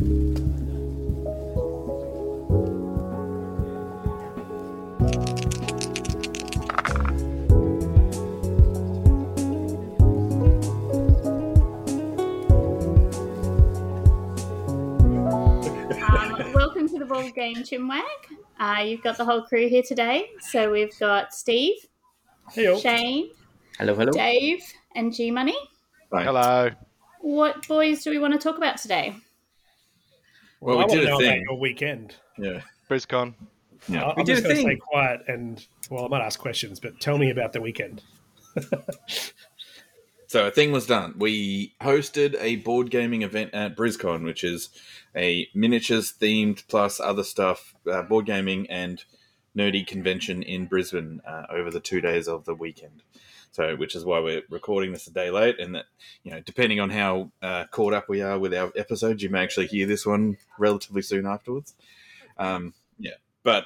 Um, welcome to the Board Game Chinwag. Uh, you've got the whole crew here today. So we've got Steve, Hey, Shane, Hello, hello. Dave, and G Money. Hello. What boys do we want to talk about today? I Well, we want to did know a about thing. your weekend. Yeah. BrisCon. Yeah. I- We I'm did just a going to thing. stay quiet and, well, I might ask questions, but tell me about the weekend. So a thing was done. We hosted a board gaming event at BrisCon, which is a miniatures themed plus other stuff, uh, board gaming and nerdy convention in Brisbane uh, over the two days of the weekend. So, which is why we're recording this a day late, and that you know, depending on how uh, caught up we are with our episodes, you may actually hear this one relatively soon afterwards. Um, yeah, but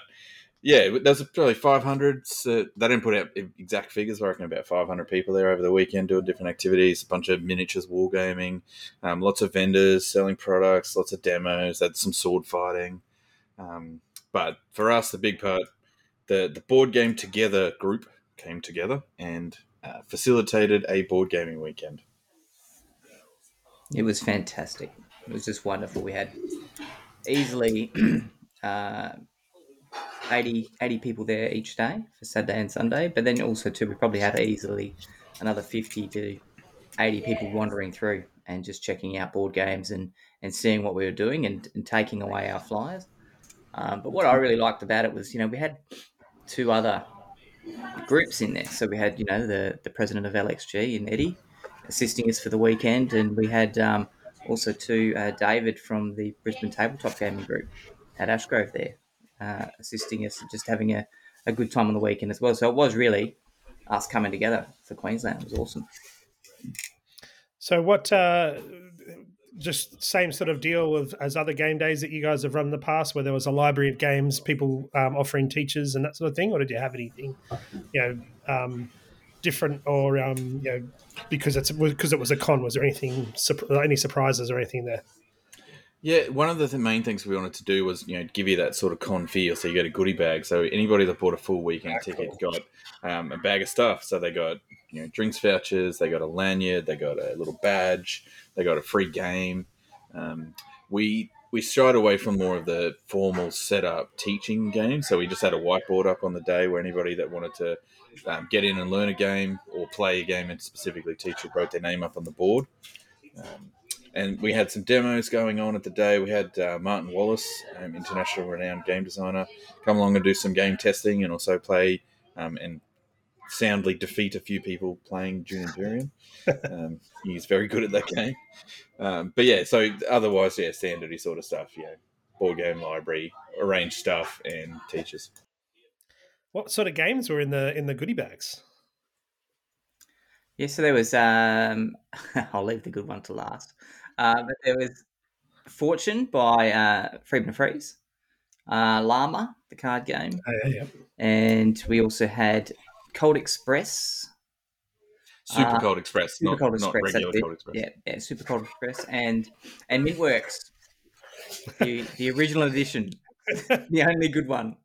yeah, there's probably 500. So they didn't put out exact figures. but I reckon about 500 people there over the weekend doing different activities. A bunch of miniatures wargaming, um, lots of vendors selling products, lots of demos. Had some sword fighting. Um, but for us, the big part, the the board game together group came together and uh, facilitated a board gaming weekend. It was fantastic. It was just wonderful. We had easily uh, 80, 80 people there each day for Saturday and Sunday, but then also too we probably had easily another fifty to eighty people wandering through and just checking out board games and, and seeing what we were doing and, and taking away our flyers. Um, but what I really liked about it was, you know, we had two other groups in there. So we had, you know, the, the president of LXG and Eddie assisting us for the weekend, and we had um, also two uh, David from the Brisbane Tabletop Gaming Group at Ashgrove there uh, assisting us, just having a, a good time on the weekend as well. So it was really us coming together for Queensland. It was awesome. So, what, uh, just same sort of deal with as other game days that you guys have run in the past, where there was a library of games, people um, offering teachers and that sort of thing, or did you have anything, you know, um, different or um, you know, because it's because it was a con? Was there anything, any surprises or anything there? Yeah, one of the th- main things we wanted to do was, you know, give you that sort of con feel. So you get a goodie bag. So anybody that bought a full weekend ticket got um, a bag of stuff. So they got, you know, drinks vouchers. They got a lanyard. They got a little badge. They got a free game. Um, we we shied away from more of the formal setup teaching game. So we just had a whiteboard up on the day where anybody that wanted to um, get in and learn a game or play a game and specifically teach it wrote their name up on the board. Um, and we had some demos going on at the day. We had uh, Martin Wallace, um, international renowned game designer, come along and do some game testing and also play um, and soundly defeat a few people playing Dune Imperium. Um, he's very good at that game. Um, but yeah, so otherwise, yeah, standardy sort of stuff. Yeah, board game library, arrange stuff, and teachers. What sort of games were in the in the goodie bags? Yeah, so there was. Um, I'll leave the good one to last. Uh, but there was Fortune by uh, Friedemann Friese, uh, Llama, the card game, Oh, yeah, yeah. and we also had Colt Express. Super Uh, Colt Express, Super not, Colt not Express. regular. Colt Express. Yeah, yeah, Super Colt Express and and Mintworks, the the original edition, the only good one,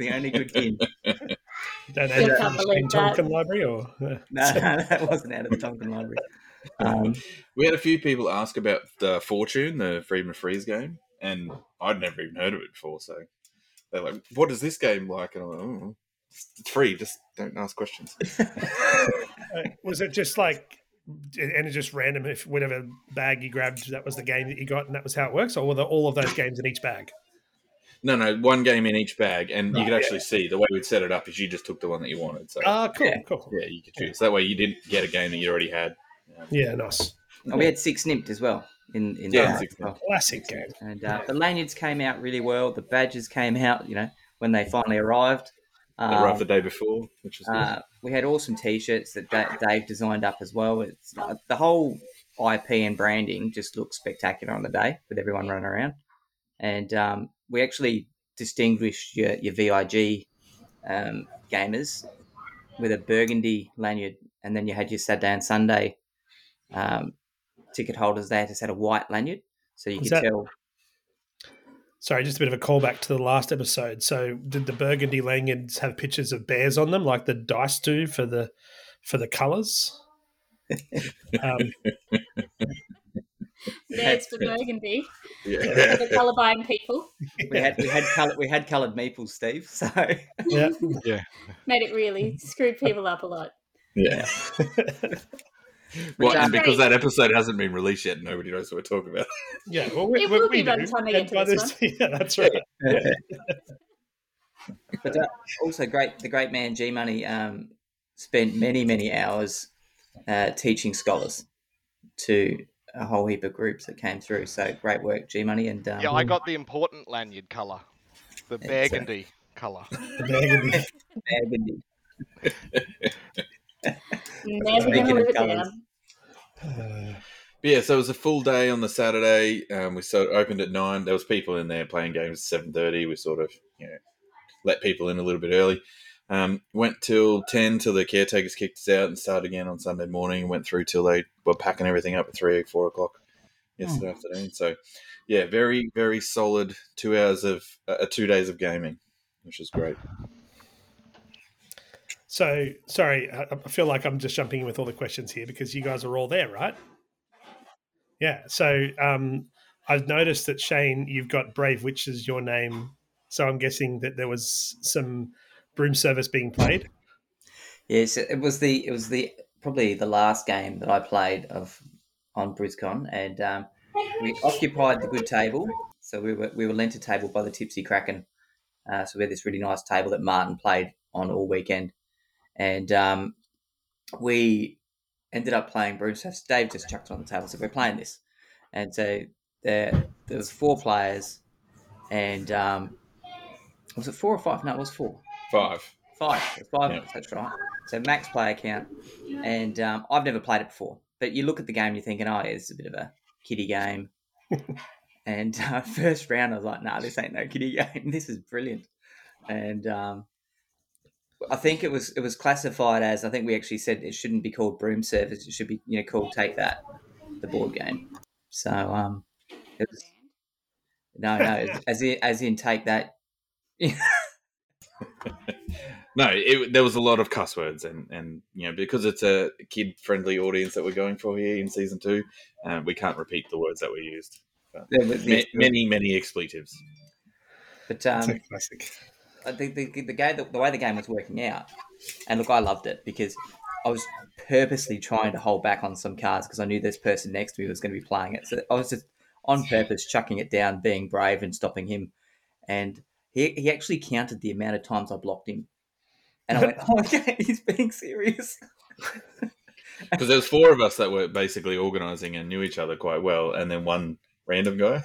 the only good tin. Don't I that the believe that. Tonkin library or No, no, that wasn't out of the Tonkin library. Um, We had a few people ask about the Fortune, the Friedemann Friese game, and I'd never even heard of it before. So they're like, "What is this game like?" And I'm like, oh, "It's free. Just don't ask questions." Uh, was it just like and it's just random if whatever bag you grabbed that was the game that you got and that was how it works or were there all of those games in each bag no, no, one game in each bag, and you Right, could yeah. actually see the way we'd set it up is you just took the one that you wanted. So ah cool Yeah. cool yeah, you could choose. That way, you didn't get a game that you already had. yeah nice and we had six nimmt as well in in Yeah, six as well. classic game And uh, the lanyards came out really well. The badges came out, you know, when they finally arrived. They Um, arrived the day before, which was good. Uh, we had awesome T-shirts that Da- Dave designed up as well. It's uh, the whole IP and branding just looks spectacular on the day with everyone running around, and um, we actually distinguished your, your VIG um, gamers with a burgundy lanyard, and then you had your Saturday and Sunday um, ticket holders. there just had a white lanyard, so you Was could that- tell. Sorry, just a bit of a callback to the last episode. So, did the burgundy lanyards have pictures of bears on them, like the dice do for the for the colours? um, There's for Burgundy, Yeah. the colour buying people. We had we had color, we had coloured meeples, Steve. So yeah, yeah, Made it really screwed people up a lot. yeah. Well, and because that episode hasn't been released yet, nobody knows what we're talking about. yeah. Well, we, It we, will we be by the time they get to by this Yeah, that's right. But uh, also great, the great man G Money um, spent many, many hours uh, teaching scholars to a whole heap of groups that came through. So great work, G Money, and um, Yeah, I got the important lanyard colour, the Yeah, so- burgundy colour. The burgundy. Burgundy. Never going to of live it down. Uh, But yeah, so it was a full day on the Saturday. Um, we sort of opened at nine. There was people in there playing games at seven thirty. We sort of you know let people in a little bit early. Um, went till ten till the caretakers kicked us out and started again on Sunday morning. Went through till they were packing everything up at three four o'clock yesterday afternoon. So yeah, very very solid two hours of uh, two days of gaming, which is great. So, sorry, I, feel like I'm just jumping in with all the questions here because you guys are all there, right? Yeah. So, um, I've noticed that Shane, you've got Brave Witch as your name. So I'm guessing that there was some broom service being played. Yes, it was the it was the probably the last game that I played of on BrisCon, and um, we occupied the good table. So we were we were lent a table by the Tipsy Kraken. Uh, so we had this really nice table that Martin played on all weekend, and um, we ended up playing broom service. Dave just chucked it on the table, so we're playing this, and so there there was four players, and um, was it four or five? No, it was four. Five. Five. Five. Yeah. That's right. So max player count, and um, I've never played it before. But you look at the game, you're thinking, oh, yeah, it's a bit of a kiddie game. and uh, first round, I was like, nah, this ain't no kiddie game. This is brilliant. And um, I think it was it was classified as I think we actually said it shouldn't be called broom service. It should be you know called take that, the board game. So um, it was no no as in, as in take that. No, it, there was a lot of cuss words, and, and you know because it's a kid friendly audience that we're going for here in season two, um, we can't repeat the words that we used. There was- Ma- many many expletives. But um, It's a classic. I think the, the, game, the, the way the game was working out, and look, I loved it because I was purposely trying to hold back on some cards because I knew this person next to me was going to be playing it. So I was just on purpose chucking it down, being brave and stopping him. And he, he actually counted the amount of times I blocked him. And I went, oh, okay, he's being serious. Because there was four of us that were basically organising and knew each other quite well, and then one random guy.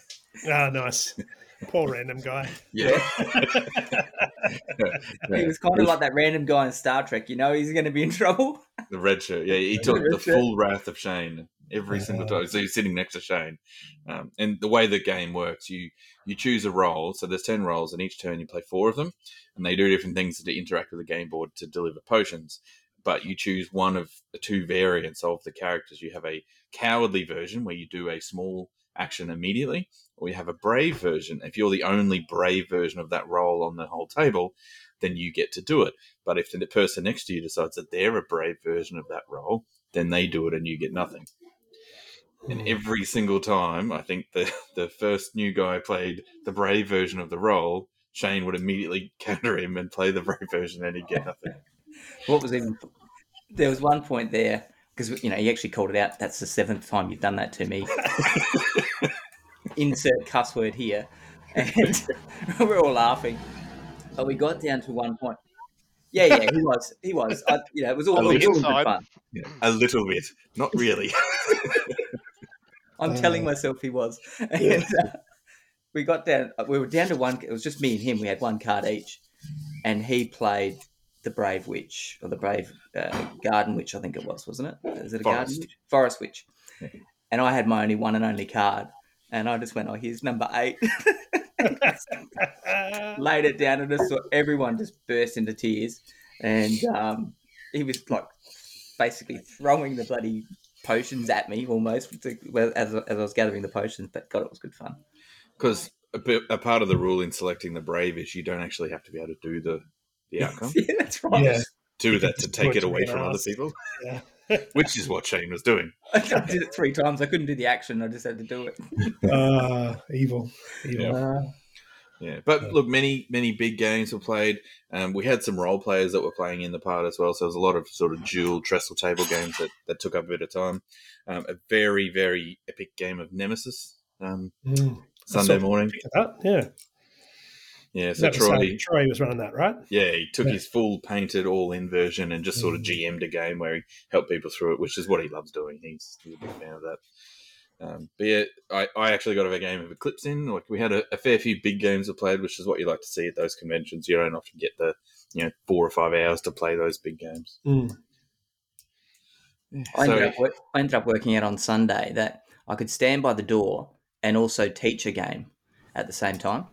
Ah, nice. Poor random guy. Yeah, He was kind of like that random guy in Star Trek. You know, he's going to be in trouble. the red shirt. Yeah, he took red the full wrath of Shane every single time. So he's sitting next to Shane, um, and the way the game works, you you choose a role. So there's ten roles, and each turn you play four of them, and they do different things to interact with the game board to deliver potions. But you choose one of the two variants of the characters. You have a cowardly version where you do a small action immediately, or you have a brave version. If you're the only brave version of that role on the whole table, then you get to do it. But if the person next to you decides that they're a brave version of that role, then they do it and you get nothing. And hmm. every single time, I think the, the first new guy played the brave version of the role, Shane would immediately counter him and play the brave version and he'd get nothing. What was even? There was one point there because you know he actually called it out. That's the seventh time you've done that to me. Insert cuss word here, and we're all laughing. But we got down to one point. Yeah, yeah, he was, he was. I, you know, it was all, A it was all good inside. fun. A little bit. Not really. I'm telling myself he was. And, uh, we got down. uh, We were down to one. It was just me and him. We had one card each, and he played the Brave Witch or the Brave uh, Garden Witch. I think it was, wasn't it? Is it a Garden Witch? Forest Witch. And I had my only one and only card, and I just went, "Oh, here's number eight. Laid it down, and just saw everyone just burst into tears. And um, he was like basically throwing the bloody potions at me almost to, well, as, as I was gathering the potions. But God, it was good fun. Because a, bit, a part of the rule in selecting the brave is you don't actually have to be able to do the the outcome. yeah, that's right. Yeah. do that to take it it away be an from other people, Yeah. which is what Shane was doing. I did it three times. I couldn't do the action. I just had to do it. Uh, evil. Evil. Uh, Yeah, but look, many many big games were played. Um, we had some role players that were playing in the part as well, so there was a lot of sort of dual trestle table games that, that took up a bit of time. Um, a very very epic game of Nemesis um, Mm. Sunday morning. Pick. Yeah. Yeah, so That was, Troy, Troy was running that, right? yeah, he took Yeah. his full painted all in version and just sort of Mm. GM'd a game where he helped people through it, which is what he loves doing. He's, he's a big fan of that. Um, but yeah, I, I actually got a game of Eclipse in. Like we had a, a fair few big games we played, which is what you like to see at those conventions. You don't often get the you know four or five hours to play those big games. Mm. I, ended up, wor- I ended up working out on Sunday that I could stand by the door and also teach a game at the same time.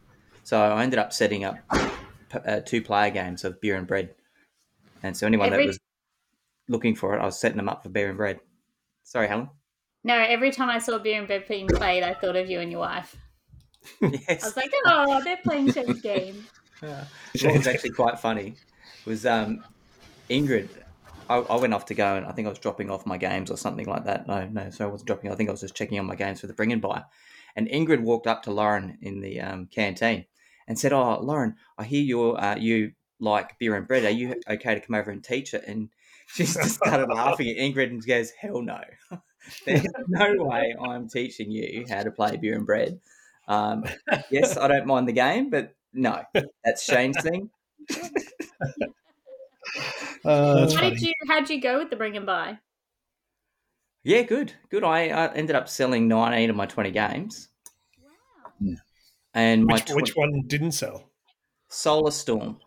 So I ended up setting up uh, two player games of beer and bread. And so anyone Every- that was looking for it, I was setting them up for beer and bread. Sorry, Helen. No, every time I saw Beer and Bread being played, I thought of you and your wife. Yes. I was like, oh, they're playing Shane's game. Yeah. What was actually quite funny was um, Ingrid. I, I went off to go and I think I was dropping off my games or something like that. No, no, so I wasn't dropping. I think I was just checking on my games for the bring and buy. And Ingrid walked up to Lauren in the um, canteen and said, "Oh, Lauren, I hear you uh, you like beer and bread. Are you okay to come over and teach it?" And she just started laughing at Ingrid and goes, "Hell no! There's no way I'm teaching you how to play beer and bread." Um, yes, I don't mind the game, but no, that's Shane's thing. Uh, How funny. did you? How'd you go with the bring and buy? Yeah, good, good. I, I ended up selling 19 of my 20 games, Wow. And my Which, tw- which one didn't sell? Solar Storm,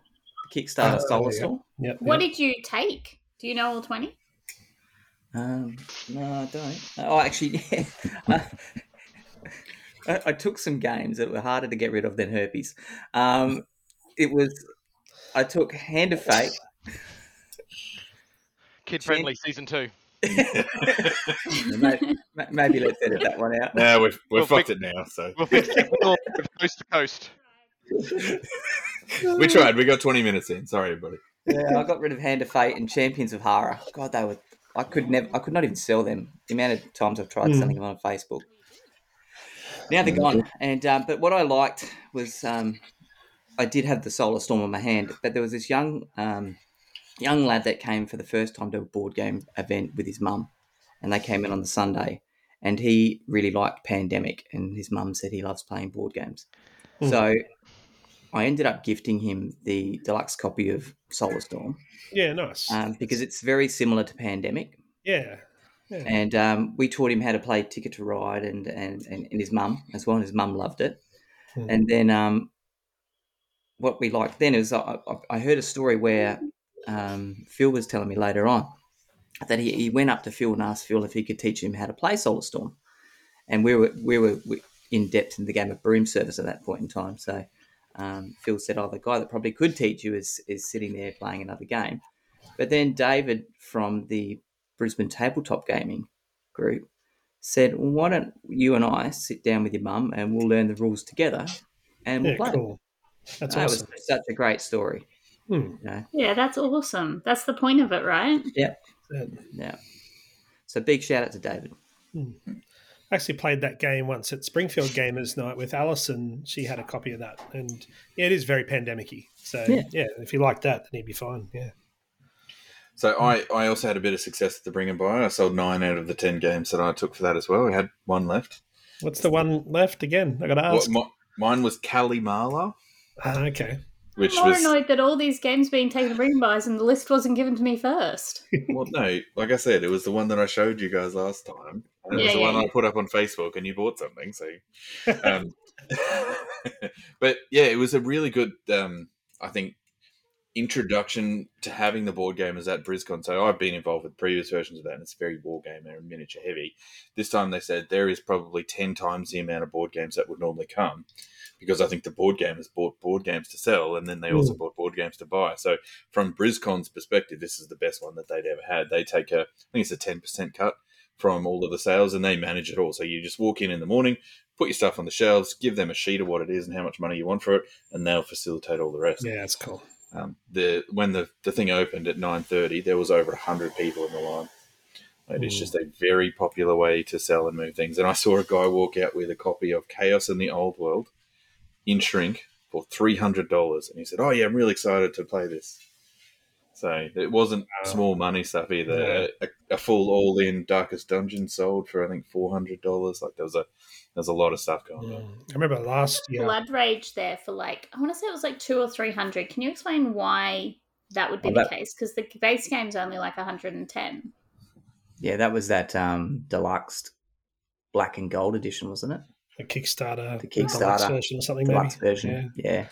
Kickstarter Oh, Solar yeah. Storm. Yep. What yep. did you take? Do you know all twenty? Um, no, I don't. Oh, actually, yeah. I, I took some games that were harder to get rid of than herpes. Um, it was. I took Hand of Fate. Kid friendly season two. Maybe, maybe let's edit that one out. now we've we've Well, fucked it now. So We'll fix it all coast to coast. we tried. We got twenty minutes in. Sorry, everybody. Yeah, I got rid of Hand of Fate and Champions of Horror. God, they were. I could never. I could not even sell them. The amount of times I've tried Hmm. selling them on Facebook. Now they're gone. And um, but what I liked was um, I did have the Solar Storm on my hand, but there was this young um, young lad that came for the first time to a board game event with his mum, and they came in on the Sunday, and he really liked Pandemic, and his mum said he loves playing board games. Hmm. So I ended up gifting him the deluxe copy of Solar Storm Yeah, nice. um, because it's very similar to Pandemic. yeah. yeah. And um, we taught him how to play Ticket to Ride and, and, and, and his mum as well. And his mum loved it. Hmm. And then um, what we liked then is I, I- I heard a story where um, Phil was telling me later on that he, he went up to Phil and asked Phil if he could teach him how to play Solar Storm. And we were, we were in depth in the game of Broom Service at that point in time. So um, Phil said, "Oh, the guy that probably could teach you is is sitting there playing another game." But then David from the Brisbane Tabletop Gaming group said, well, "Why don't you and I sit down with your mum and we'll learn the rules together and we'll Yeah, play." cool. That's that awesome. was such a great story. Hmm. You know? Yeah, that's awesome. That's the point of it, right? Yeah. Yeah. So big shout out to David. I actually played that game once at Springfield Gamers Night with Alison. She had a copy of that, and yeah, it is very pandemic-y. So Yeah. yeah. if you like that, then he'd be fine. Yeah, So I, I also had a bit of success at the bring and buy. I sold nine out of the ten games that I took for that as well. We had one left. what's the one left again? I got to Well, ask. mi- mine was Calimala, Ah, okay, which I'm more was annoyed that all these games being taken bring buys and the list wasn't given to me first. well, no, like I said, it was the one that I showed you guys last time. And it was Yeah, the yeah, one yeah. I put up on Facebook, and you bought something. So, um, but yeah, it was a really good, um, I think, introduction to having the board gamers at BrisCon. So I've been involved with previous versions of that, and it's very board game and miniature heavy. This time they said there is probably ten times the amount of board games that would normally come. Because I think the board gamers bought board games to sell, and then they also bought board games to buy. So, from BrisCon's perspective, this is the best one that they'd ever had. They take a, I think it's a ten percent cut from all of the sales, and they manage it all. So you just walk in in the morning, put your stuff on the shelves, give them a sheet of what it is and how much money you want for it, and they'll facilitate all the rest. Yeah, that's cool. Um, the when the, the thing opened at nine thirty, there was over hundred people in the line. It is Mm. just a very popular way to sell and move things. And I saw a guy walk out with a copy of Chaos in the Old World in shrink for three hundred dollars, and he said, "Oh yeah, I'm really excited to play this." So it wasn't Wow. small money stuff either. Yeah. A, a full all-in Darkest Dungeon sold for I think four hundred dollars. Like there was a there's a lot of stuff going on. Mm. I remember last year. Blood Rage there for like I want to say it was like two or three hundred. Can you explain why that would be Oh, the case? Because the base game's only like hundred and ten. Yeah, that was that um, deluxe black and gold edition, wasn't it? A Kickstarter, The deluxe Kickstarter version or something. Deluxe maybe. version. Yeah.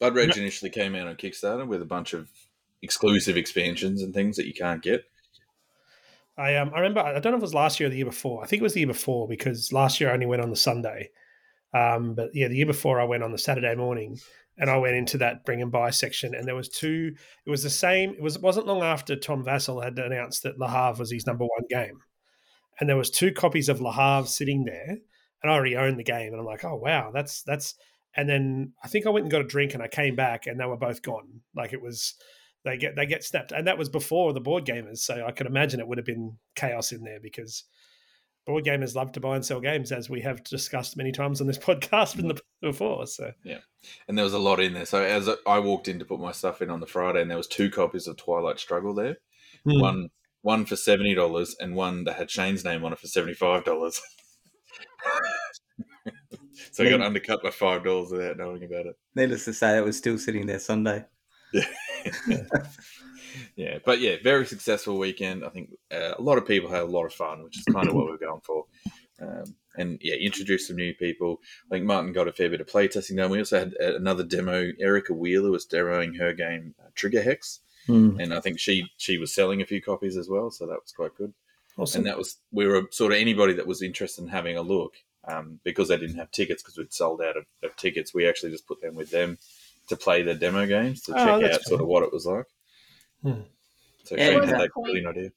Blood Rage initially came out on Kickstarter with a bunch of exclusive expansions and things that you can't get. I um I remember I don't know if it was last year or the year before. I think it was the year before because last year I only went on the Sunday. Um, but yeah, the year before I went on the Saturday morning, and I went into that bring and buy section, and there was two. It was the same. It was it wasn't long after Tom Vasel had announced that Le Havre was his number one game, and there was two copies of Le Havre sitting there, and I already owned the game, and I'm like, oh wow, that's that's. And then I think I went and got a drink, and I came back, and they were both gone. Like it was they get they get snapped, and that was before the board gamers. So I could imagine it would have been chaos in there because board gamers love to buy and sell games, as we have discussed many times on this podcast in the, before. So yeah, and there was a lot in there. So as I walked in to put my stuff in on the Friday, and there was two copies of Twilight Struggle there. Hmm. One one for seventy dollars, and one that had Shane's name on it for seventy five dollars. so I got undercut by five dollars without knowing about it. Needless to say, it was still sitting there Sunday. Yeah, but yeah, very successful weekend. I think uh, a lot of people had a lot of fun, which is kind of what we're going for. Um, and yeah, introduce some new people. I think Martin got a fair bit of playtesting done. We also had uh, another demo. Erica Wheeler was demoing her game uh, Trigger Hex, Hmm. and I think she she was selling a few copies as well, so that was quite good. awesome. And that was we were sort of anybody that was interested in having a look um, because they didn't have tickets because we'd sold out of, of tickets. We actually just put them with them to play the demo games to Oh, check that's out sort of what it was like. Hmm. So Yeah, Shane was had that that brilliant idea.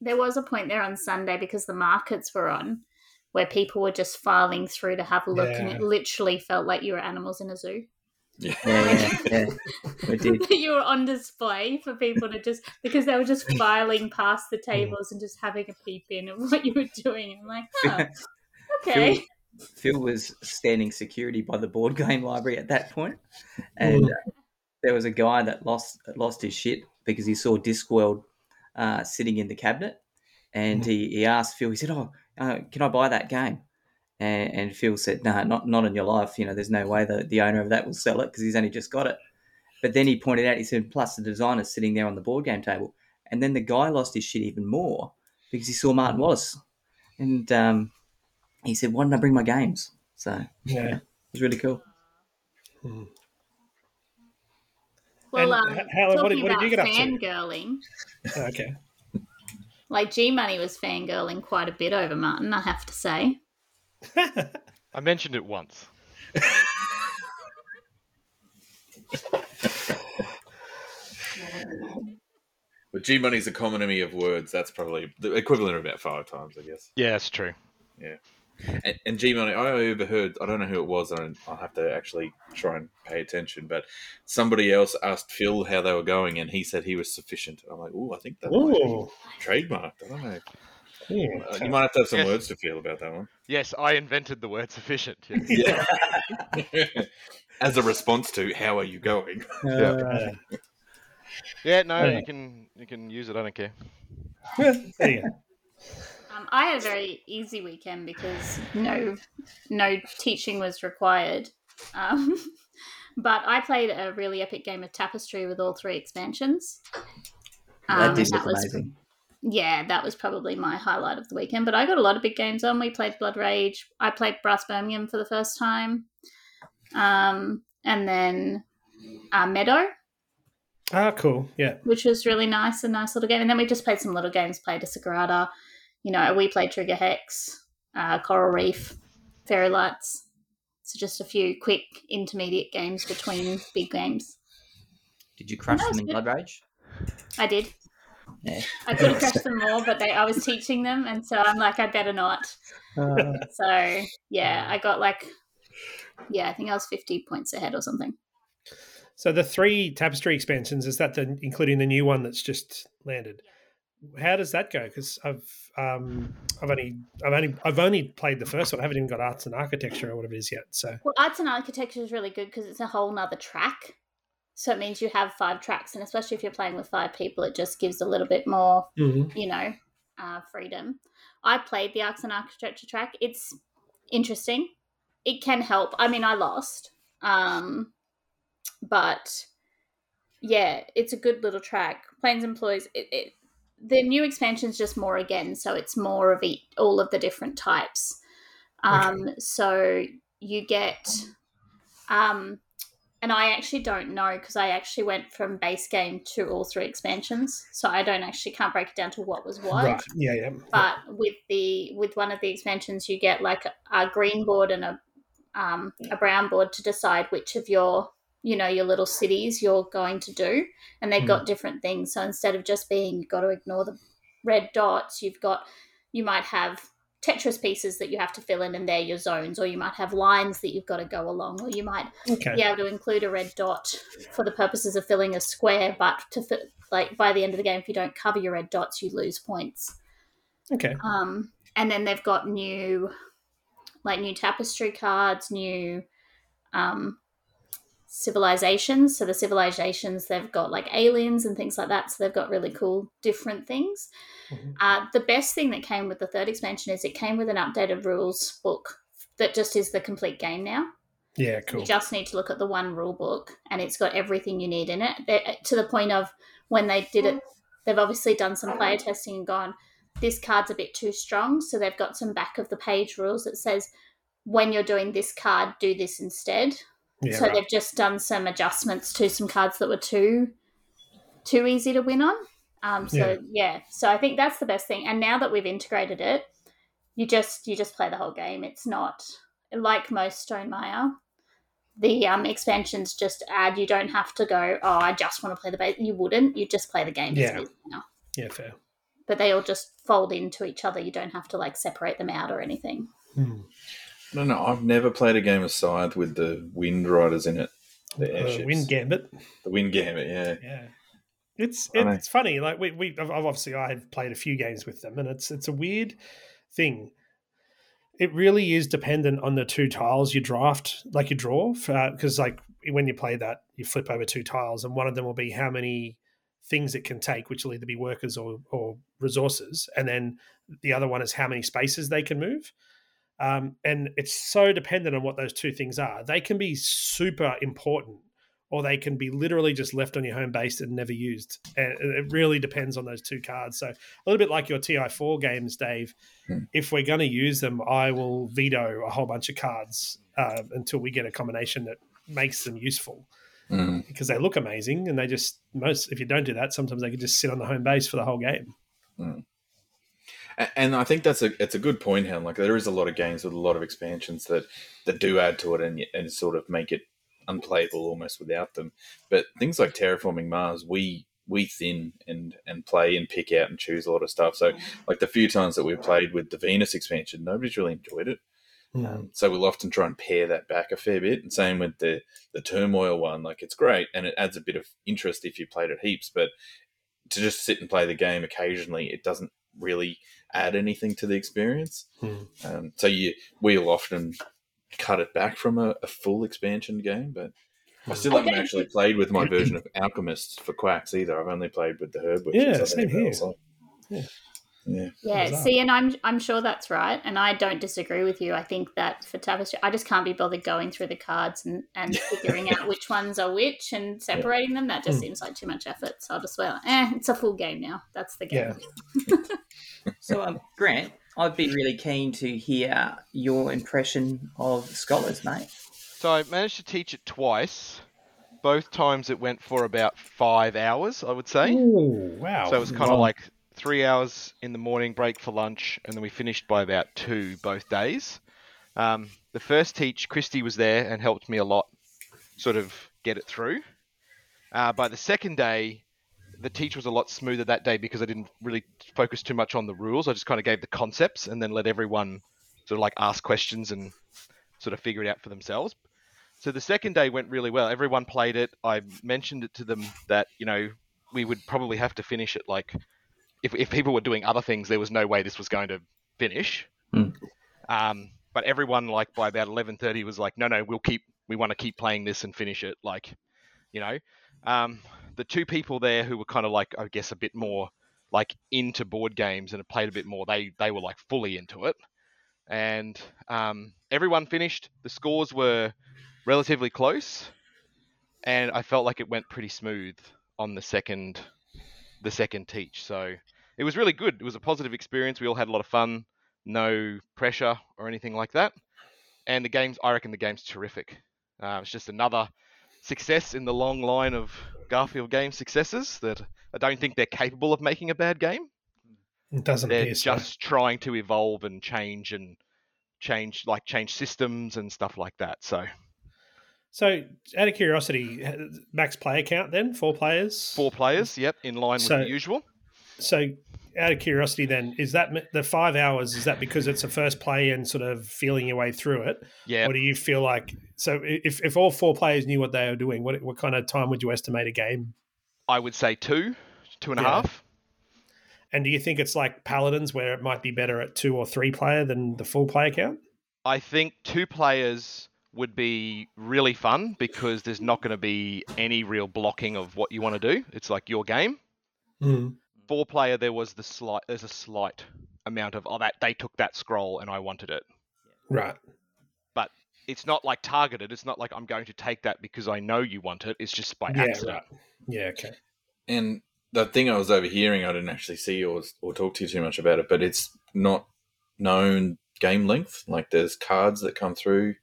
There was a point there on Sunday because the markets were on where people were just filing through to have a look, and it literally felt like you were animals in a zoo. Yeah. Yeah, yeah, yeah. We did. you were on display for people to just because they were just filing past the tables and just having a peep in of what you were doing. I'm like, oh, okay. Phil, Phil was standing security by the board game library at that point, and uh, there was a guy that lost lost his shit because he saw Discworld uh, sitting in the cabinet, and he, he asked Phil. He said, "Oh, uh, can I buy that game?" And, and Phil said, "No, not not in your life. You know, there's no way that the owner of that will sell it because he's only just got it." But then he pointed out, he said, "Plus the designer's sitting there on the board game table," and then the guy lost his shit even more because he saw Martin Wallace, and um, he said, "Why didn't I bring my games?" So it yeah. It was really cool. Hmm. Well, And um, h- Helen, what talking did- what did you about get up fangirling, Oh, okay. like G Money was fangirling quite a bit over Martin, I have to say. I mentioned it once. But G Money's economy of words, that's probably the equivalent of about five times, I guess. Yeah, it's true. And, and G Money, I overheard, I don't know who it was, and I'll have to actually try and pay attention, but somebody else asked Phil how they were going, and he said he was sufficient. I'm like, oh, I think that might be trademarked. I don't know. Yeah. Uh, you might have to have some Yes. words to feel about that one. Yes, I invented the word sufficient. yes. Yeah. As a response to, how are you going? Uh, Yeah, no, Yeah. you can you can use it. I don't care. there you go. Um, I had a very easy weekend because no, no teaching was required. Um, but I played a really epic game of Tapestry with all three expansions. that Um, did and look was amazing. yeah, that was probably my highlight of the weekend. But I got a lot of big games on. We played Blood Rage. I played Brass Birmingham for the first time. Um, and then uh, Meadow, Ah, cool. Yeah. which was really nice, a nice little game. And then we just played some little games, played a Sagrada. You know, we played Trigger Hex, uh, Coral Reef, Fairy Lights. So just a few quick intermediate games between big games. Did you crush them in good. Blood Rage? I did. Yeah. I could have crushed them more, but they I was teaching them, and so I'm like, I better not. Uh, So yeah, I got like, yeah, I think I was 50 points ahead or something. So the three tapestry expansions is that the including the new one that's just landed? How does that go? Because I've um, I've only I've only I've only played the first one. I haven't even got arts and architecture or whatever it is yet. So Well, arts and architecture is really good because it's a whole nother track. So it means you have five tracks, and especially if you're playing with five people, it just gives a little bit more, you know, uh, freedom. I played the arts and architecture track. It's interesting. It can help. I mean, I lost, um, but yeah, it's a good little track. Plans and Ploys. It, it the new expansion is just more again, so it's more of each, all of the different types. Um, So you get, um, and I actually don't know because I actually went from base game to all three expansions, so I don't actually can't break it down to what was what. right, yeah, yeah, But with the with one of the expansions, you get like a, a green board and a um, a brown board to decide which of your you know your little cities you're going to do, and they've got different things. So instead of just being you've got to ignore the red dots, you've got you might have Tetris pieces that you have to fill in, and they're your zones, or you might have lines that you've got to go along, or you might okay, be able to include a red dot for the purposes of filling a square. But to fi- like by the end of the game, if you don't cover your red dots, you lose points. okay, Um, and then they've got new, like new tapestry cards, new um, civilizations. So the civilizations they've got like aliens and things like that. So they've got really cool different things. Mhm. Uh, the best thing that came with the third expansion is it came with an updated rules book that just is the complete game now. yeah, cool. You just need to look at the one rule book, and it's got everything you need in it. They- To the point of when they did it, they've obviously done some player testing and gone, this card's a bit too strong. So they've got some back of the page rules that says, when you're doing this card, do this instead. Yeah, so right. they've just done some adjustments to some cards that were too too easy to win on. Um, so yeah. so I think that's the best thing. And now that we've integrated it, you just you just play the whole game. It's not like most Stone Stonemaier. The um, expansions just add. You don't have to go. Oh, I just want to play the base. You wouldn't. You just play the game. as Yeah. yeah, fair. But they all just fold into each other. You don't have to like separate them out or anything. Hmm. No, no, I've never played a game of Scythe with the Wind Riders in it. The Uh. Wind Gambit. The Wind Gambit, yeah. Yeah. It's I know. it's funny. Like we we obviously I have played a few games with them, and it's it's a weird thing. It really is dependent on the two tiles you draft, like you draw, because like when you play that, you flip over two tiles, and one of them will be how many things it can take, which will either be workers or or resources, and then the other one is how many spaces they can move. Um, and it's so dependent on what those two things are. They can be super important or they can be literally just left on your home base and never used. And it really depends on those two cards. So a little bit like your TI4 games, Dave. Hmm. If we're going to use them, I will veto a whole bunch of cards uh, until we get a combination that makes them useful Mm. because they look amazing and they just most. If you don't do that, sometimes they can just sit on the home base for the whole game. A- And I think that's a it's a good point, Helen. Like there is a lot of games with a lot of expansions that that do add to it and and sort of make it unplayable almost without them. But things like Terraforming Mars, we we thin and and play and pick out and choose a lot of stuff. So like the few times that we played with the Venus expansion, nobody's really enjoyed it. Um, so we'll often try and pare that back a fair bit. And same with the the turmoil one. Like it's great and it adds a bit of interest if you played it heaps, but to just sit and play the game occasionally, it doesn't really add anything to the experience. Hmm. Um, so you we'll often cut it back from a, a full expansion game, but I still haven't don't actually played with my version of Alchemists for Quacks either. I've only played with the Herb Witches. Yeah, I same here. Yeah. Yeah. Yeah, see, and I'm I'm sure that's right, and I don't disagree with you. I think that for tapestry, I just can't be bothered going through the cards and, and figuring out which ones are which and separating them. That just Mm. seems like too much effort. So I'll just well, eh, it's a full game now. That's the game. Yeah. So, um, Grant, I'd be really keen to hear your impression of Scholars, mate. So I managed to teach it twice. Both times it went for about five hours, I would say. Ooh, wow. So it was kind of like three hours in the morning, break for lunch, and then we finished by about two both days. Um, the first teach, Christy was there and helped me a lot, sort of get it through. Uh, by the second day, the teach was a lot smoother that day because I didn't really focus too much on the rules. I just kind of gave the concepts and then let everyone sort of like ask questions and sort of figure it out for themselves. So the second day went really well. Everyone played it. I mentioned it to them that you know we would probably have to finish it like if if people were doing other things, there was no way this was going to finish. Hmm. Um, but everyone like by about eleven thirty was like, no, no, we'll keep. We want to keep playing this and finish it. Like, you know, um, the two people there who were kind of like, I guess, a bit more like into board games and had played a bit more. They they were like fully into it, and um, everyone finished. The scores were relatively close, and I felt like it went pretty smooth on the second the second teach. So it was really good. It was a positive experience. We all had a lot of fun. No pressure or anything like that. And the games, I reckon the game's terrific. Uh, it's just another success in the long line of Garphill game successes that I don't think they're capable of making a bad game. It doesn't They're so. just trying to evolve and change and change like change systems and stuff like that. So So, out of curiosity, max player count then four players. four players, yep, in line So- with the usual. So, out of curiosity, then is that the five hours? Is that because it's a first play and sort of feeling your way through it, Yeah, or do you feel like so? If if all four players knew what they were doing, what what kind of time would you estimate a game? I would say two, two and a Yeah. half. And do you think it's like Paladins, where it might be better at two or three player than the full player count? I think two players would be really fun because there's not going to be any real blocking of what you want to do. It's like your game. Mm. Four player, there was the slight. There's a slight amount of oh that they took that scroll and I wanted it. Right. But it's not like targeted. It's not like I'm going to take that because I know you want it. It's just by Yeah. accident. Right. Yeah. Okay. And the thing I was overhearing, I didn't actually see or, or talk to you too much about it, but it's not known game length. Like there's cards that come through.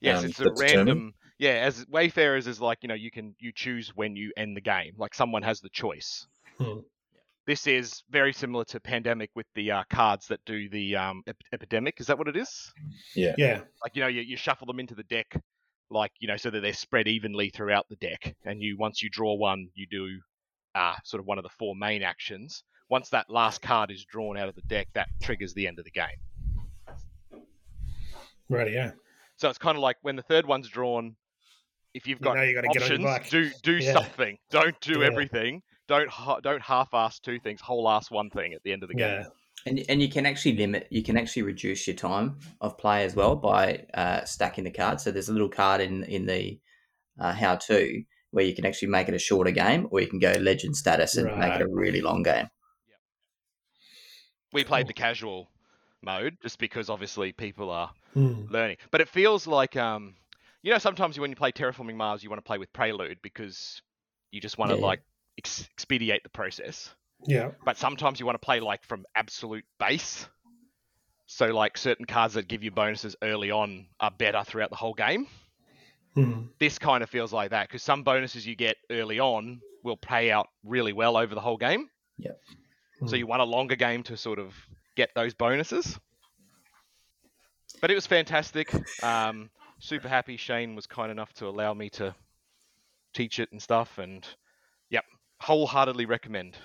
Yes, um, it's a that determine- random. Yeah, as Wayfarers is like you know you can you choose when you end the game. Like someone has the choice. Hmm. This is very similar to Pandemic with the uh, cards that do the um, ep- epidemic. Is that what it is? Yeah. Yeah. Like you know you, you shuffle them into the deck, like you know so that they're spread evenly throughout the deck. And you once you draw one, you do uh, sort of one of the four main actions. Once that last card is drawn out of the deck, that triggers the end of the game. Right. Yeah. So it's kind of like when the third one's drawn, if you've You got know you gotta get on options, do do Yeah. something. Don't do Yeah. everything. Don't don't half-ass two things. Whole-ass one thing at the end of the game. Yeah. And, and you can actually limit, you can actually reduce your time of play as well by uh, stacking the cards. So there's a little card in in the uh, how to where you can actually make it a shorter game, or you can go legend status and make it a really long game. We played the casual mode just because obviously people are Hmm. learning. But it feels like um, you know, sometimes when you play Terraforming Mars, you want to play with Prelude because you just want to Yeah. like ex- expedite the process. Yeah. but sometimes you want to play like from absolute base. So like certain cards that give you bonuses early on are better throughout the whole game. Hmm. This kind of feels like that because some bonuses you get early on will pay out really well over the whole game. Yeah. So Hmm. you want a longer game to sort of get those bonuses. But it was fantastic. Um, super happy Shane was kind enough to allow me to teach it and stuff. And yep, wholeheartedly recommend.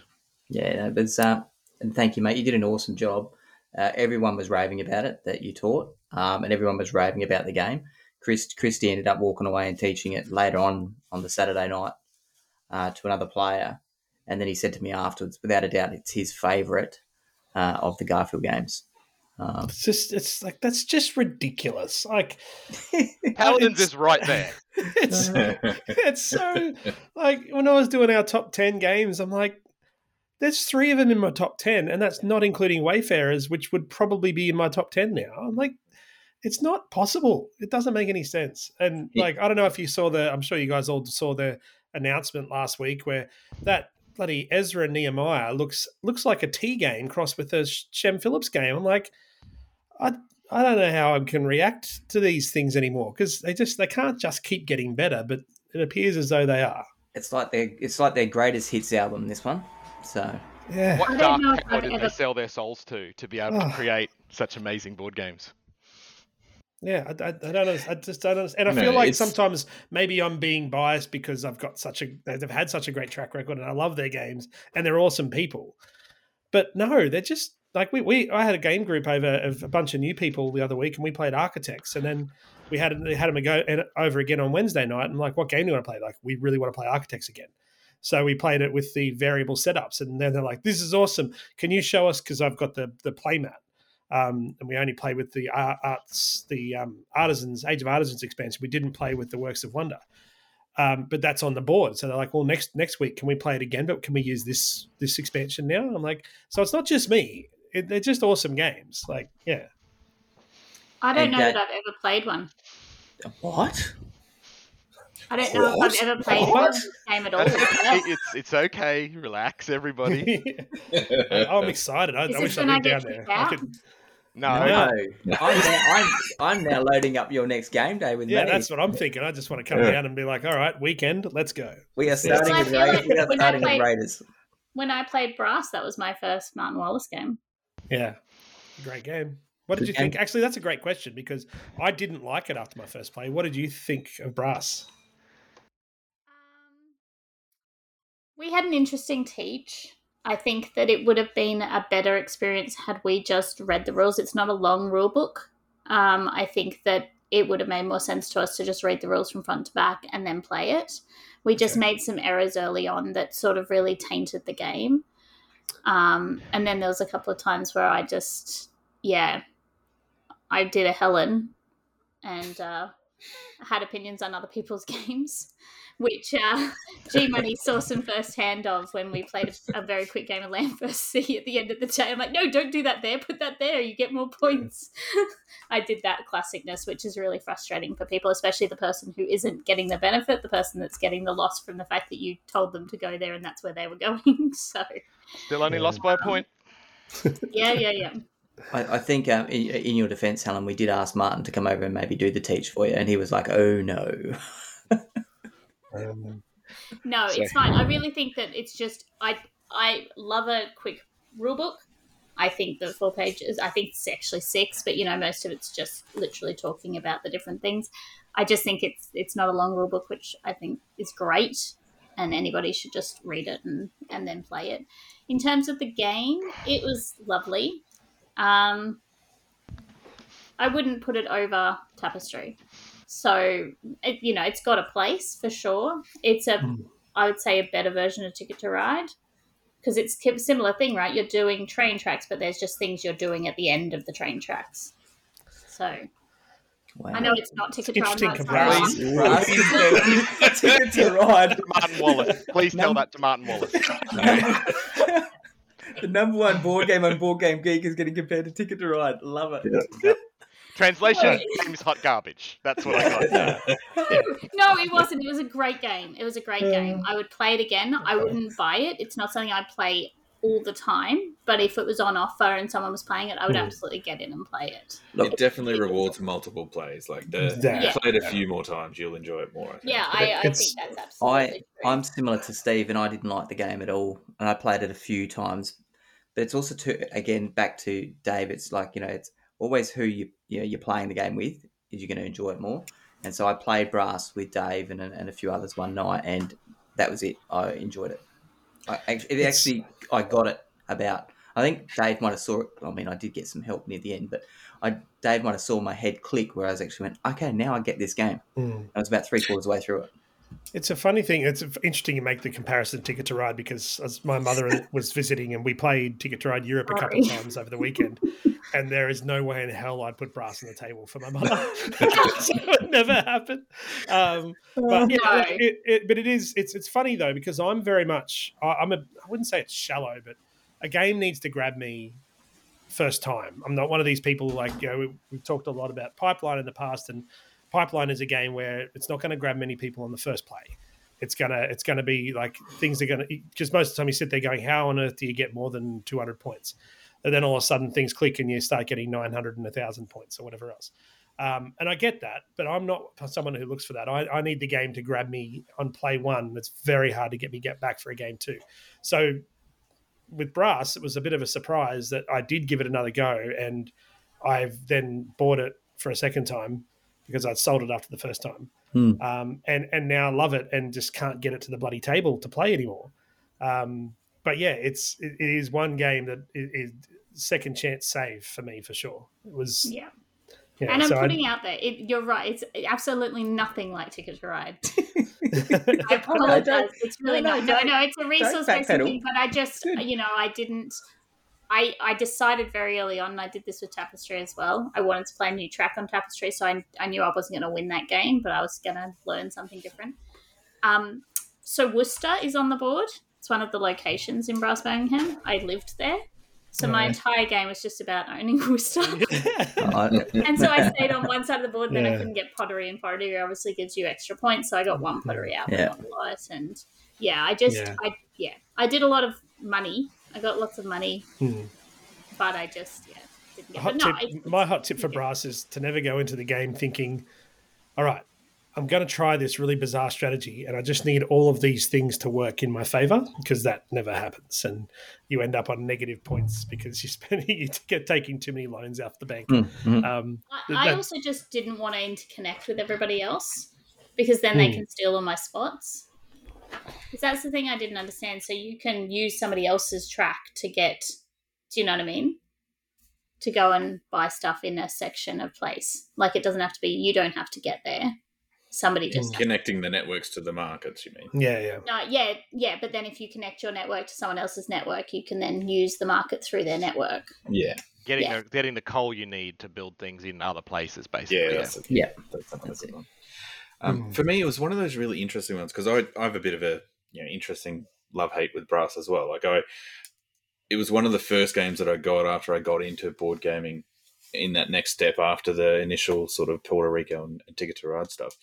Yeah, uh, and thank you, mate. You did an awesome job. Uh, everyone was raving about it that you taught, um, and everyone was raving about the game. Chris, Christy ended up walking away and teaching it later on on the Saturday night uh, to another player, and then he said to me afterwards, without a doubt, it's his favourite uh, of the Garphill games. Um, It's just it's like that's just ridiculous. Like Paladins is right there. it's it's so like when I was doing our top ten games, I'm like, there's three of them in my top ten, and that's not including Wayfarers, which would probably be in my top ten now. I'm like, it's not possible. It doesn't make any sense. And Yeah. like, I don't know if you saw the. I'm sure you guys all saw the announcement last week where that bloody Ezra Nehemiah looks looks like a T game crossed with a Shem Phillips game. I'm like, I I don't know how I can react to these things anymore because they just they can't just keep getting better, but it appears as though they are. it's like their it's like their greatest hits album. This one, so Yeah. What dark don't know if power I've did they sell their souls to to be able to Oh. create such amazing board games? Yeah, I, I, I don't. Understand, I just don't. Understand. And I No, feel like it's- sometimes maybe I'm being biased because I've got such a they've had such a great track record and I love their games and they're awesome people. But no, they're just like we, we I had a game group over of a bunch of new people the other week and we played Architects and then we had they had them go and over again on Wednesday night and like what game do you want to play? Like we really want to play Architects again. So we played it with the variable setups and then they're like, "This is awesome. Can you show us? Because I've got the the playmat." Um, and we only play with the art, arts, the um, artisans, Age of Artisans expansion. We didn't play with the Works of Wonder, um, but that's on the board. So they're like, well, next next week can we play it again? But can we use this this expansion now? I'm like, so it's not just me. It, they're just awesome games. Like, yeah, I don't And know that- that I've ever played one. What? I don't know What? if I've ever played What? one game at all. It's it's okay. Relax, everybody. I'm excited. I, Is I this wish I when I lived get down there. kicked I out? could, No, No, I'm, now, I'm I'm now loading up your next game day with yeah, me. that's what I'm thinking. I just want to come Yeah. down and be like, all right, weekend, let's go. We are starting Well, with Raiders. like We are when I starting with played- Raiders. When I played Brass, that was my first Martin Wallace game. Yeah, great game. What did you think? Actually, that's a great question because I didn't like it after my first play. What did you think of Brass? Um, we had an interesting teach. I think that it would have been a better experience had we just read the rules. It's not a long rule book. Um, I think that it would have made more sense to us to just read the rules from front to back and then play it. We just Okay. made some errors early on that sort of really tainted the game. Um, and then there was a couple of times where I just, yeah, I did a Helen and uh, had opinions on other people's games, which uh, G Money saw some firsthand of when we played a, a very quick game of Land vs. Sea at the end of the day. I'm like, no, don't do that there. Put that there. You get more points. I did that classicness, which is really frustrating for people, especially the person who isn't getting the benefit, the person that's getting the loss from the fact that you told them to go there and that's where they were going. so, still only lost by a point. yeah, yeah, yeah. I, I think um, in, in your defence, Helen, we did ask Martin to come over and maybe do the teach for you, and he was like, "Oh no." Um, No, So- it's fine. I really think that it's just I I love a quick rule book. I think the four pages. I think it's actually six, but you know most of it's just literally talking about the different things. I just think it's it's not a long rule book, which I think is great, and anybody should just read it and and then play it. In terms of the game, it was lovely. Um, I wouldn't put it over Tapestry. So it, you know, it's got a place for sure. It's a, Hmm. I would say, a better version of Ticket to Ride because it's a similar thing, right? You're doing train tracks, but there's just things you're doing at the end of the train tracks. So Wow. I know it's not Ticket to Ride. Interesting comparison. Right. Ticket to ride. Martin Wallace. Please tell Num- that to Martin Wallace. the number one board game on Board Game Geek is getting compared to Ticket to Ride. Love it. Translation: Game's hot garbage. That's what I got. No, it wasn't. It was a great game. It was a great game. I would play it again. I wouldn't buy it. It's not something I play all the time, but if it was on offer and someone was playing it, I would Hmm. absolutely get in and play it. Look, it definitely rewards multiple plays. Like the Yeah. you play it a few more times, you'll enjoy it more. I think. Yeah, I, I think that's absolutely. I true. I'm similar to Steve, and I didn't like the game at all, and I played it a few times. But it's also to again back to Dave. It's like you know, it's always who you you know you're playing the game with is you're going to enjoy it more. And so I played brass with Dave and and a few others one night, and that was it. I enjoyed it. I actually, it actually I got it about. I think Dave might have saw it. I mean, I did get some help near the end, but I Dave might have saw my head click where I was actually went, okay, now I get this game. Mm. I was about three quarters way through it. It's a funny thing. It's interesting you make the comparison Ticket to Ride because as my mother was visiting and we played Ticket to Ride Europe a couple of times over the weekend, and there is no way in hell I'd put brass on the table for my mother. so it never happened. Um, but yeah, No. it, it, but it is. It's it's funny though because I'm very much. I, I'm a. I wouldn't say it's shallow, but a game needs to grab me first time. I'm not one of these people like you know we, we've talked a lot about pipeline in the past, and pipeline is a game where it's not going to grab many people on the first play. It's gonna it's gonna be like things are gonna because most of the time you sit there going, how on earth do you get more than 200 points? And then all of a sudden things click and you start getting 900 and 1,000 points or whatever else. Um, and I get that, but I'm not someone who looks for that. I, I need the game to grab me on play one. It's very hard to get me get back for a game two. So with Brass, it was a bit of a surprise that I did give it another go, and I've then bought it for a second time because I'd sold it after the first time, Hmm. um, and and now I love it and just can't get it to the bloody table to play anymore. Um, but yeah, it's it, it is one game that is, is second chance save for me for sure. It was Yeah. yeah, and I'm so I- putting out there, it, you're right. It's absolutely nothing like Ticket to Ride. I I apologize. It's really no, not. No, don't- no, it's a resource based backpedal. thing. But I just, you know, I didn't. I I decided very early on, and I did this with Tapestry as well. I wanted to play a new track on Tapestry, so I I knew I wasn't going to win that game, but I was going to learn something different. Um, so Worcester is on the board. It's one of the locations in Brass Birmingham. I lived there. So my entire game was just about owning Worcester. And so I stayed on one side of the board, then I couldn't get pottery, and pottery obviously gives you extra points. So I got one pottery out, Yeah. yeah. one and yeah, I just, Yeah. I yeah, I did a lot of money. I got lots of money, Hmm. but I just yeah didn't get. hot But no, tip, it's- my hot tip for yeah. brass is to never go into the game thinking, all right, I'm going to try this really bizarre strategy and I just need all of these things to work in my favor because that never happens. And you end up on negative points because you're spending, you get taking too many loans out the bank. mm, mm. Um, I, I that- also just didn't want to interconnect with everybody else because then they Hmm. can steal all my spots. Because that's the thing I didn't understand. So you can use somebody else's track to get, do you know what I mean? To go and mm. buy stuff in a section of place. Like it doesn't have to be, you don't have to get there. Somebody just. Connecting the networks to the markets, you mean? yeah, yeah. No, yeah, yeah, but then if you connect your network to someone else's network, you can then use the market through their network. Yeah. Getting Yeah. the, getting the coal you need to build things in other places, basically. Yeah, Yeah. that's, it. Yeah. that's another That's good it. one. Um, Mm. For me, it was one of those really interesting ones because I, I have a bit of a you know interesting love hate with brass as well. Like I, it was one of the first games that I got after I got into board gaming in that next step after the initial sort of Puerto Rico and, and Ticket to Ride stuff.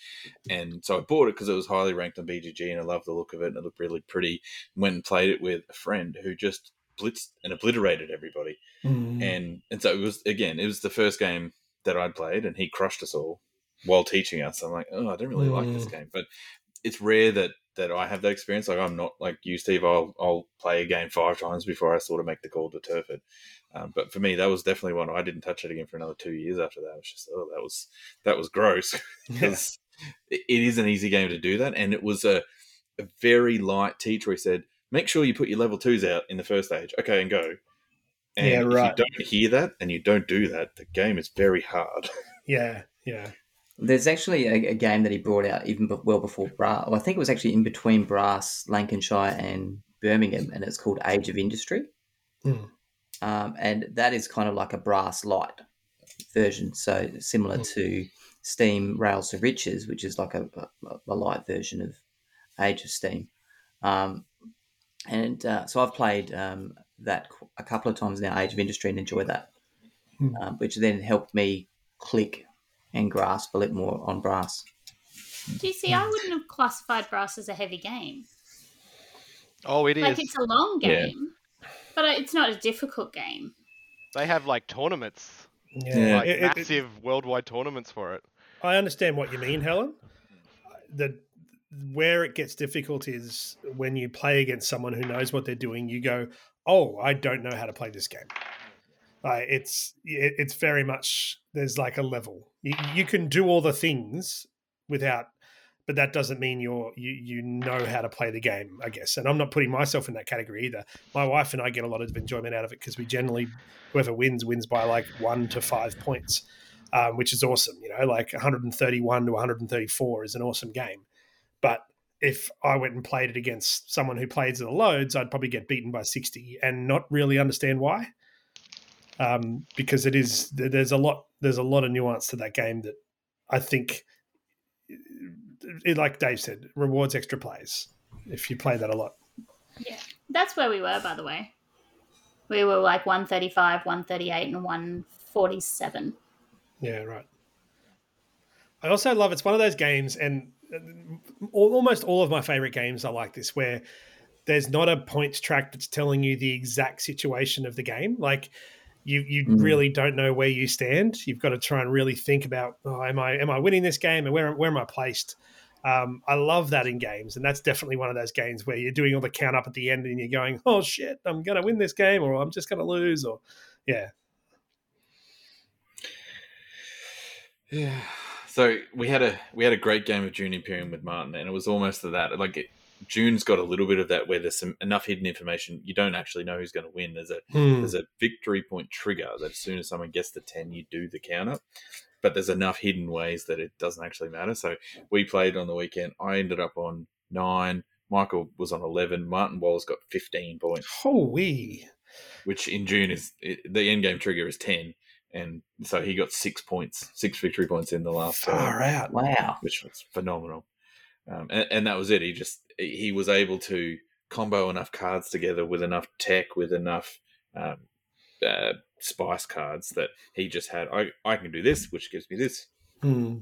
And so I bought it because it was highly ranked on BGG and I loved the look of it and it looked really pretty. Went and played it with a friend who just blitzed and obliterated everybody Mm. and and so it was again it was the first game that I'd played and he crushed us all while teaching us. I'm like, oh, I don't really like this Mm. game, but it's rare that that I have that experience. Like I'm not like you, Steve. I'll I'll play a game five times before I sort of make the call to turf it. Um, but for me, that was definitely one I didn't touch it again for another two years after that. It was just oh, that was that was gross Yeah. it it is an easy game to do that, and it was a a very light teach where he said, make sure you put your level twos out in the first stage. Okay, and go. And Yeah, right. if you don't hear that and you don't do that, the game is very hard. Yeah, yeah. There's actually a, a game that he brought out even be- well before Brass. Well, I think it was actually in between Brass, Lancashire, and Birmingham, and it's called Age of Industry. Hmm. Um, and that is kind of like a Brass light version, so similar Hmm. to Steam Rails to Riches, which is like a, a, a light version of Age of Steam. Um, and uh, so I've played um, that a couple of times now, Age of Industry, and enjoy that, um, which then helped me click and grasp a little more on brass. Do you see? I wouldn't have classified brass as a heavy game. Oh, it is. Like it's a long Yeah. game, but it's not a difficult game. They have like tournaments, Yeah, like It- it- it- massive worldwide tournaments for it. I understand what you mean, Helen. The where it gets difficult is when you play against someone who knows what they're doing. You go, "Oh, I don't know how to play this game." Like it's it, it's very much there's like a level. You, you can do all the things without, but that doesn't mean you're you you know how to play the game. I guess, and I'm not putting myself in that category either. My wife and I get a lot of enjoyment out of it because we generally whoever wins wins by like one to five points um, which is awesome. You know, like 131 to 134 is an awesome game. But if I went and played it against someone who plays the loads, I'd probably get beaten by 60 and not really understand why. Um, because it is there's a lot there's a lot of nuance to that game that I think, it, like Dave said, rewards extra plays if you play that a lot. Yeah, that's where we were, by the way. We were like 135, 138, and 147. Yeah, right. I also love it's one of those games, and uh, almost all of my favorite games are like this, where there's not a points track that's telling you the exact situation of the game. Like you, you Mm. really don't know where you stand. You've got to try and really think about, oh, am I am I winning this game, and where where am I placed? Um, I love that in games, and that's definitely one of those games where you're doing all the count up at the end, and you're going, "Oh shit, I'm going to win this game, or I'm just going to lose," or yeah, Yeah. So we had a we had a great game of Dune Imperium with Martin, and it was almost to that. Like it, Dune's got a little bit of that where there's some enough hidden information you don't actually know who's going to win. There's a Hmm. there's a victory point trigger that as soon as someone gets the ten, you do the counter. But there's enough hidden ways that it doesn't actually matter. So we played on the weekend. I ended up on nine. Michael was on eleven. Martin Wallace got fifteen points, Holy. which in June is the end game trigger is ten, and so he got six points, six victory points in the last turn Far out. Wow. which was phenomenal. Um, and, and that was it. He just he was able to combo enough cards together with enough tech, with enough um, uh, spice cards that he just had. I I can do this, which gives me this, Hmm.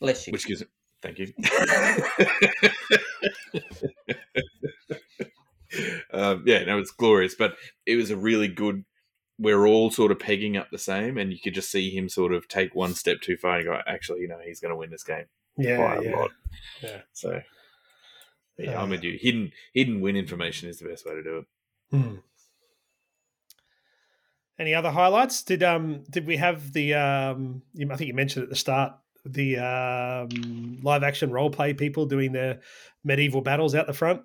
Bless you. which gives. Thank you. um, yeah, no, it's glorious, but it was a really good. We're all sort of pegging up the same, and you could just see him sort of take one step too far and go, actually, you know, he's going to win this game. Yeah, yeah. lot. Yeah. So yeah, I'm Uh, with you. Hidden hidden win information is the best way to do it. Hmm. Any other highlights? Did um did we have the um I think you mentioned at the start the um live action role play people doing their medieval battles out the front?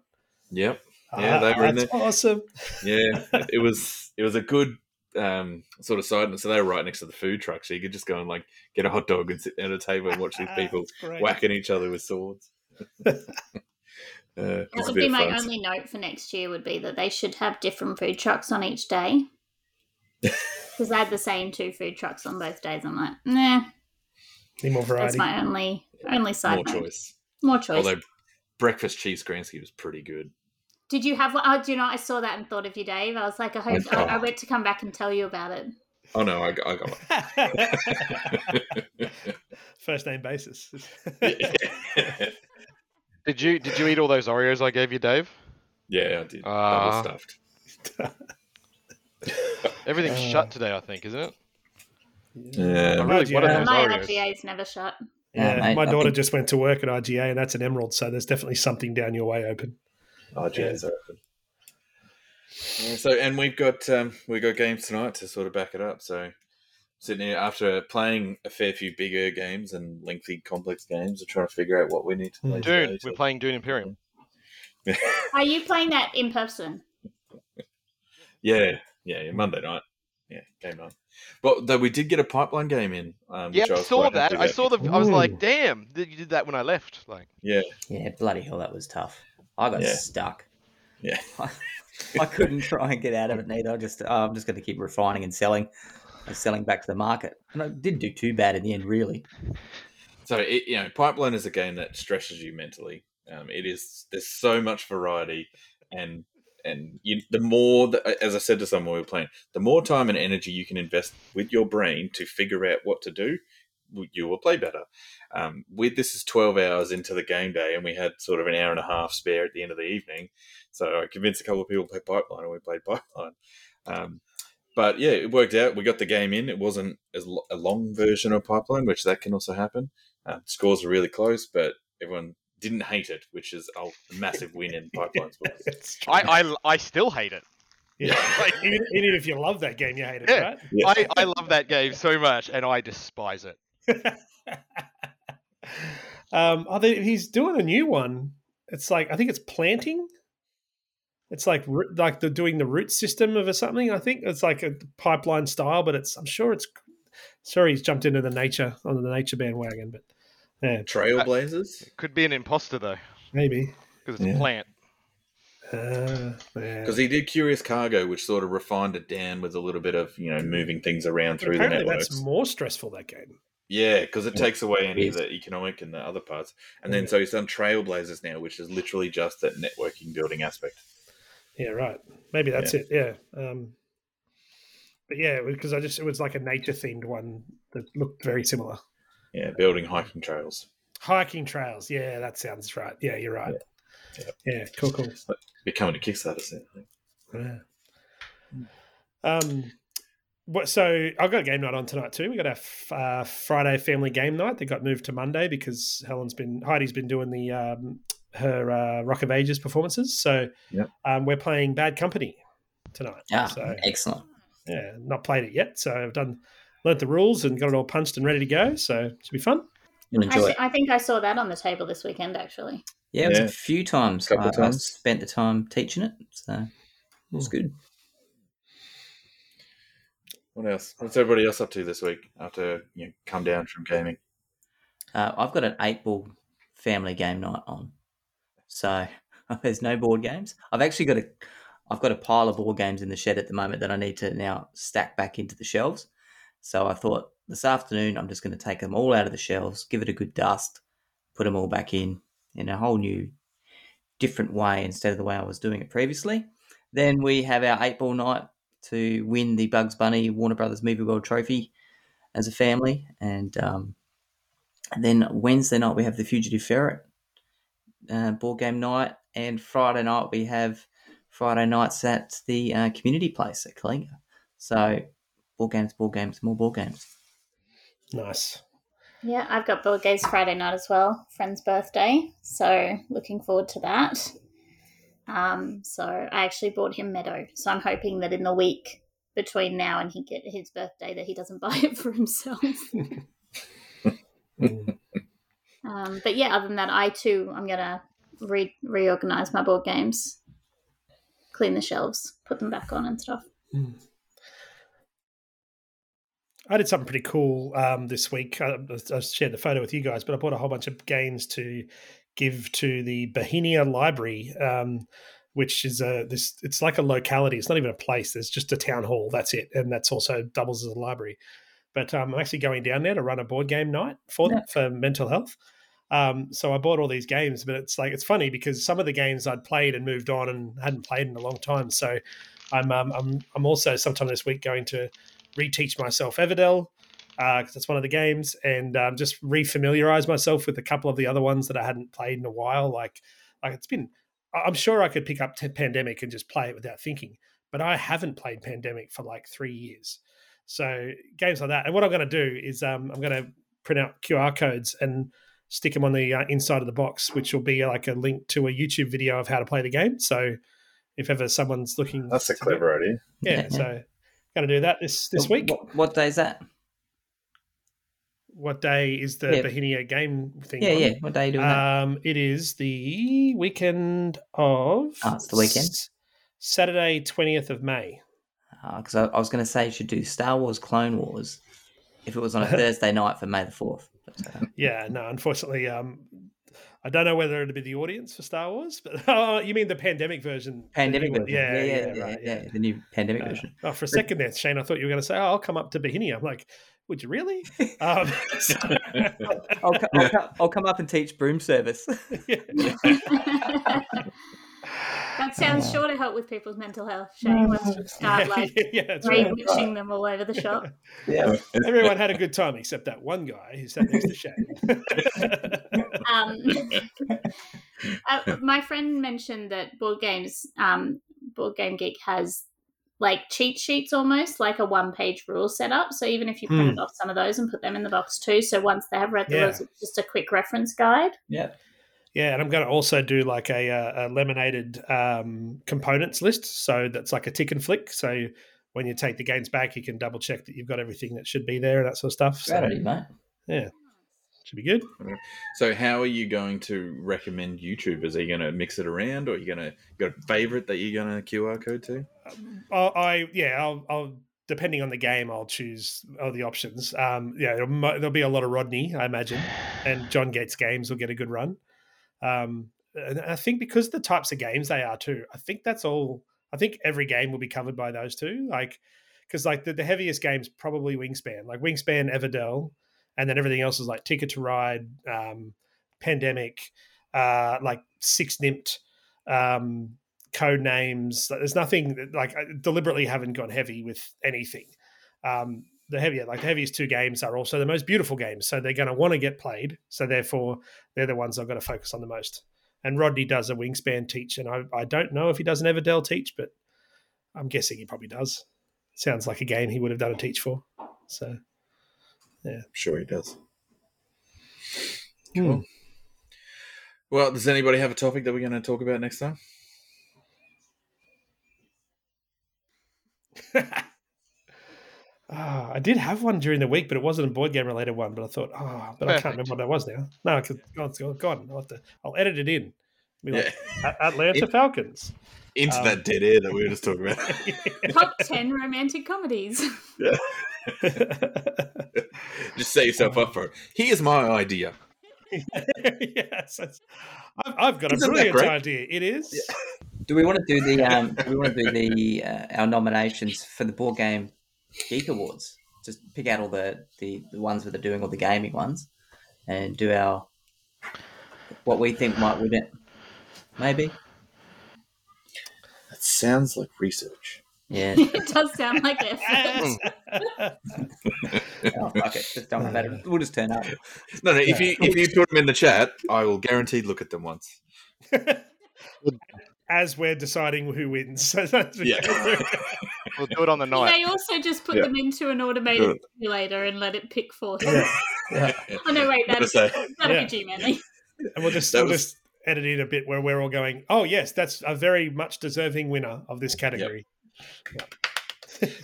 Yep. Yeah, they were in that's awesome. Yeah. it was it was a good um, sort of side. And so they were right next to the food truck, so you could just go and like get a hot dog and sit at a table and watch these people That's great. whacking each other with swords. uh, That would be my fun. only note for next year. Would be that they should have different food trucks on each day. Because they had the same two food trucks on both days. I'm like, nah. Need more variety. That's my only only side More note. choice. More choice. Although breakfast cheese Kransky was pretty good. Did you have one? Oh, do you know? I saw that and thought of you, Dave. I was like, I hope I, I Oh. went to come back and tell you about it. Oh no, I got, I got one. First name basis. Did you did you eat all those Oreos I gave you, Dave? yeah, I did. Double stuffed. Everything's Uh, shut today, I think, isn't it? Yeah. I really wanted IGA. those My Oreos. IGA's never shut. Yeah, mate, my I daughter think- just went to work at IGA, and that's an Emerald, so there's definitely something down your way open. Oh, geez, open. Yeah, so, and we've got um, we've got games tonight to sort of back it up. So, sitting here after playing a fair few bigger games and lengthy, complex games, and trying to figure out what we need to play. Dune. today, We're playing Dune Imperium. Are you playing that in person? yeah, yeah, yeah, Monday night. Yeah, game night. But though we did get a pipeline game in. Um, Yeah, which I saw that. I saw the. I was like, damn, th- you did that when I left. Like, Yeah, Yeah, bloody hell, that was tough. I got Yeah. stuck. yeah. I couldn't try and get out of it neither. I just, oh, I'm just going to keep refining and selling, and selling back to the market. And I didn't do too bad in the end, really. So it, you know, Pipeline is a game that stresses you mentally. Um, it is there's so much variety, and and you, the more that, as I said to someone we were playing, the more time and energy you can invest with your brain to figure out what to do, you will play better. Um, with this is 12 hours into the game day, and we had sort of an hour and a half spare at the end of the evening. So I convinced a couple of people to play Pipeline, and we played Pipeline. Um, but yeah, it worked out. We got the game in. It wasn't as lo- a long version of Pipeline, which that can also happen. Um, scores were really close, but everyone didn't hate it, which is a massive win in Pipeline's book. It's true. I, I, I still hate it. yeah. like- even, even if you love that game, you hate it, Yeah. right? Yeah. I, I love that game so much, and I despise it. um, oh, they, he's doing a new one. It's like I think it's planting. It's like like they're doing the root system of or something. I think it's like a pipeline style, but it's I'm sure it's. Sorry, he's jumped into the nature on the nature bandwagon, but yeah, Trailblazers? It could be an imposter though, maybe. because it's Yeah. a plant. Uh, yeah. Because he did Curious Cargo, which sort of refined it down with a little bit of, you know, moving things around But through the apparently networks. that's more stressful. That game. Yeah, because it takes away any of the economic and the other parts. And then so he's done Trailblazers now, which is literally just that networking building aspect. Yeah, right. Maybe that's it. Yeah. Um, but yeah, because I just it was like a nature themed one that looked very similar. Yeah, building hiking trails. Hiking trails. Yeah, that sounds right. Yeah, you're right. Yeah. Yeah, cool, cool. Becoming a Kickstarter soon. Yeah. Um? So I've got a game night on tonight too. We got our f- uh, Friday family game night. They got moved to Monday because Helen's been Heidi's been doing the um, her uh, Rock of Ages performances. So Yep. um, we're playing Bad Company tonight. Ah, So excellent. yeah, not played it yet. So I've done learnt the rules and got it all punched and ready to go. So it should be fun. You'll I, enjoy thi- I think I saw that on the table this weekend, actually. Yeah, it was Yeah. a few times. Couple I, of times. I spent the time teaching it, so it was good. What else? What's everybody else up to this week after you know, come down from gaming? Uh, I've got an eight ball family game night on, so there's no board games. I've actually got a, I've got a pile of board games in the shed at the moment that I need to now stack back into the shelves. So I thought this afternoon I'm just going to take them all out of the shelves, give it a good dust, put them all back in in a whole new, different way instead of the way I was doing it previously. Then we have our eight ball night to win the Bugs Bunny Warner Brothers Movie World Trophy as a family, and um, and then Wednesday night we have the Fugitive Ferret uh, board game night, and Friday night we have Friday nights at the uh, community place at Kalinga. So board games, board games, more board games. Nice. Yeah, I've got board games Friday night as well. Friend's birthday, so looking forward to that. Um, so I actually bought him Meadow, so I'm hoping that in the week between now and he get his birthday that he doesn't buy it for himself. Um, but yeah, other than that, I too I'm gonna re- reorganize my board games, clean the shelves, put them back on and stuff. I did something pretty cool um, this week. I, I shared the photo with you guys, but I bought a whole bunch of games to give to the Bohemia Library, um, which is a this. It's like a locality. It's not even a place. There's just a town hall. That's it, and that's also doubles as a library. But um, I'm actually going down there to run a board game night for them for mental health. Um, so I bought all these games, but it's like it's funny because some of the games I'd played and moved on and hadn't played in a long time. So I'm um, I'm I'm also sometime this week going to reteach myself Everdell because it's one of the games, and um, just refamiliarize myself with a couple of the other ones that I hadn't played in a while. Like, like it's been, I- I'm sure I could pick up t- Pandemic and just play it without thinking, but I haven't played Pandemic for like three years. So games like that, and what I'm going to do is um, I'm going to print out QR codes and stick them on the uh, inside of the box, which will be like a link to a YouTube video of how to play the game. So if ever someone's looking, That's a clever idea. yeah, Yeah. so going to do that this this week. What, what day is that? What day is the Yeah. Bohemia game thing? Yeah, on? yeah. What day are you doing that? Um, it is the weekend of. Oh, it's the weekend? Saturday, twentieth of May. Because I, I was going to say you should do Star Wars Clone Wars if it was on a Thursday night for May the 4th. But, uh, Yeah, no, unfortunately, um, I don't know whether it'll be the audience for Star Wars, but oh, you mean the pandemic version? pandemic version. Yeah, yeah, yeah, right, yeah, yeah. The new pandemic Uh, version. oh, for a second there, Shane, I thought you were going to say, "Oh, I'll come up to Bohemia." I'm like, "Would you really?" Um, so- I'll, I'll, I'll come up and teach broom service. that sounds sure to help with people's mental health. Shane, let's start like yeah, that's right. re-witching them all over the shop. yeah. Everyone had a good time except that one guy who sat next to Shane. Um, uh, my friend mentioned that board games, um, Board Game Geek has like cheat sheets almost, like a one-page rule setup. So even if you printed off some of those and put them in the box too, so once they have read the Yeah. rules, it's just a quick reference guide. Yeah. Yeah, and I'm going to also do like a, uh, a laminated um, components list. So that's like a tick and flick. So when you take the games back, you can double check that you've got everything that should be there and that sort of stuff. So Great mate. yeah, should be good. So, how are you going to recommend YouTubers? Are you going to mix it around, or are you going to got a favorite that you're going to QR code to? I'll, I yeah, I'll, I'll depending on the game, I'll choose all the options. Um, yeah, there'll, there'll be a lot of Rodney, I imagine, and Jon Gets Games will get a good run. Um, and I think because the types of games they are too, I think that's all. I think every game will be covered by those two. Like, because like the, the heaviest games probably Wingspan, like Wingspan, Everdell, and then everything else is like Ticket to Ride, um, Pandemic, uh, like Six Nimmt, um, Codenames. There's nothing like I deliberately haven't gone heavy with anything. Um, the heavier, like the heaviest two games are also the most beautiful games, so they're going to want to get played. So therefore, they're the ones I've got to focus on the most. And Rodney does a wingspan teach, and I, I don't know if he does an Everdell teach, but I'm guessing he probably does. Sounds like a game he would have done a teach for. So I'm sure he does. Hmm. Cool. Well, does anybody have a topic that we're going to talk about next time? Ah, I did have one during the week, but it wasn't a board game related one. But I thought, oh, but I can't remember what that was now. No, because God, it's gone. I'll, have to, I'll edit it in. Be like, Yeah. Atlanta It- Falcons. Into Um, that dead air that we were just talking about. Top 10 romantic comedies. just set yourself up for it. Here's my idea. yes, I've, I've got a Isn't that brilliant idea. It is. Do we want to do the um? do we want to do the uh, our nominations for the board game geek awards? Just pick out all the the, the ones that are doing all the gaming ones, and do our what we think might win it. Maybe. That sounds like research. Yeah. it does sound like effort. oh, fuck it. Just don't matter. We'll just turn up. No, no. If you if you put them in the chat, I will guaranteed look at them once. As we're deciding who wins. So that's Yeah. We'll do it on the You night. may also just put Yeah. them into an automated Good. simulator and let it pick for him. Yeah. Yeah. Oh no, wait, Gotta that'd, that'd Yeah. be G-Manly. And we'll just, That we'll was- just edit in a bit where we're all going, oh, yes, that's a very much deserving winner of this category.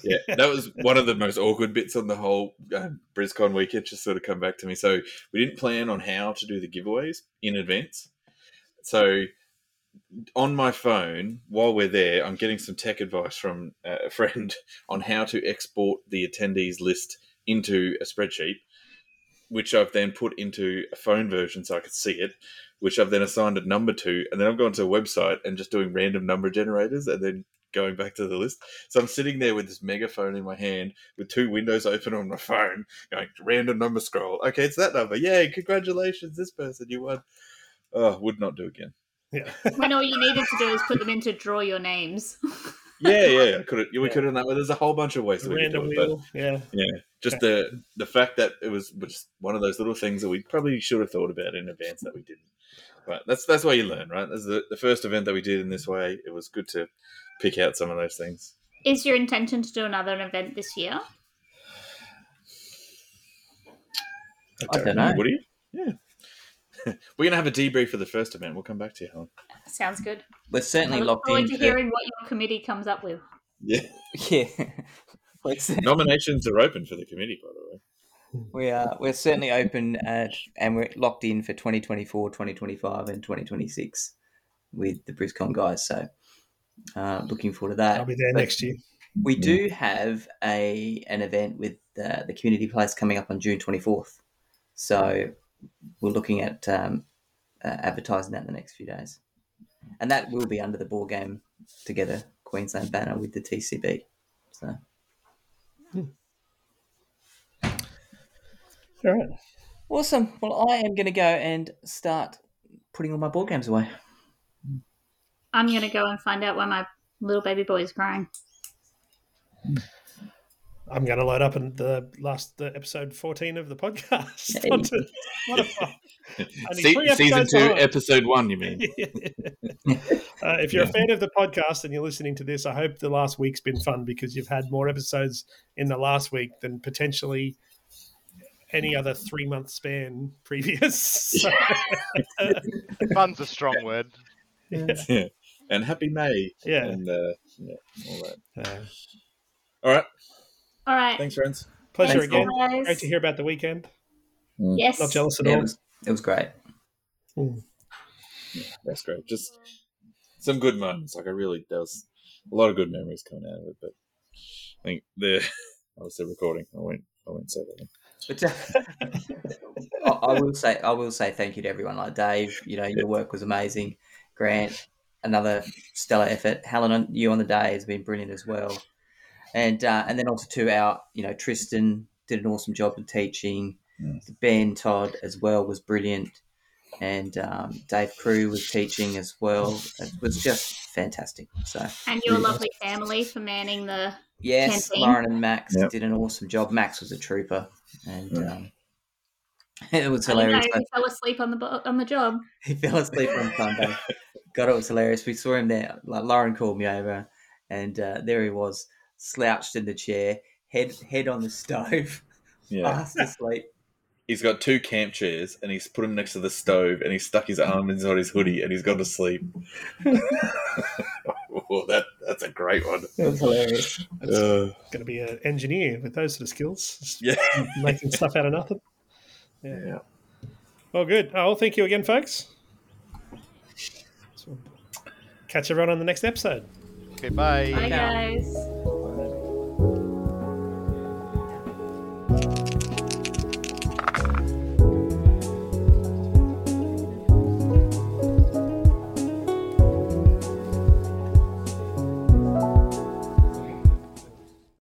yeah, that was one of the most awkward bits on the whole uh, BrisCon weekend. Just sort of come back to me. So we didn't plan on how to do the giveaways in advance. So on my phone, while we're there, I'm getting some tech advice from uh, a friend on how to export the attendees list into a spreadsheet, which I've then put into a phone version so I could see it. Which I've then assigned a number to, and then I've gone to a website and just doing random number generators, and then going back to the list. So I'm sitting there with this megaphone in my hand with two windows open on my phone, going random number scroll. Okay, it's that number. Yay, congratulations, this person, you won. Oh, would not do again. Yeah. when all you needed to do is put them in to draw your names. Yeah, yeah, could have, we Yeah. could have done that. There's a whole bunch of ways that we could do Random it. But wheel. Yeah. yeah, just the the fact that it was just one of those little things that we probably should have thought about in advance that we didn't. But that's that's why you learn, right? That's the, the first event that we did in this way. It was good to pick out some of those things. Is your intention to do another event this year? I don't know. Would you? Yeah. We're gonna have a debrief for the first event. We'll come back to you, Helen. Sounds good. We're I certainly look locked forward in. to hearing what your committee comes up with. Yeah. Yeah. We're Nominations are open for the committee, by the way. we are we're certainly open at, and we're locked in for 2024 2025 and 2026 with the briscon guys so uh, looking forward to that I'll be there But next year. we do have a an event with uh, the community place coming up on june 24th so we're looking at um, uh, advertising that in the next few days and that will be under the ball game together queensland banner with the tcb so hmm. All right. awesome well i am going to go and start putting all my board games away I'm going to go and find out why my little baby boy is crying. I'm going to load up in the last the episode 14 of the podcast. Hey. onto Spotify. Only Se- season two, on. episode one. You mean? uh, if you're a fan of the podcast and you're listening to this, I hope the last week's been fun because you've had more episodes in the last week than potentially any other three month span previous. So, Fun's a strong word. yeah. and happy May. Yeah. And uh, yeah, all that. Uh, All right. All right. Thanks, friends. pleasure Thanks, again. guys. Great to hear about the weekend. Yes. Not jealous at yeah, all. It was great Mm. That's great. Just some good moments. Like I really, there was a lot of good memories coming out of it. But I think the I was still recording. I won't. I won't say that. But uh, I, I will say, I will say thank you to everyone like Dave. You know, your work was amazing. Grant, another stellar effort. Helen, on- you on the day has been brilliant as well. And uh, and then also to our, you know, Tristan did an awesome job of teaching. Ben Todd as well was brilliant, and um, Dave Crew was teaching as well. It was just fantastic. So And your Really lovely family for manning the. Yes, Canteen. Lauren and Max Yep. did an awesome job. Max was a trooper, and Yeah. um, it was I know, hilarious. he fell asleep on the bo- on the job. He fell asleep on Sunday. God, it was hilarious. We saw him there. Like Lauren called me over, and uh, there he was, slouched in the chair, head head on the stove, Yeah. fast asleep. He's got two camp chairs, and he's put them next to the stove, and he's stuck his arm inside his hoodie, and he's gone to sleep. well, that That's a great one. It was hilarious. Uh, Going to be an engineer with those sort of skills, just yeah. making stuff out of nothing. yeah. yeah. Well, good. Oh, well, thank you again, folks. So, catch everyone on the next episode. Okay, bye. Bye, guys.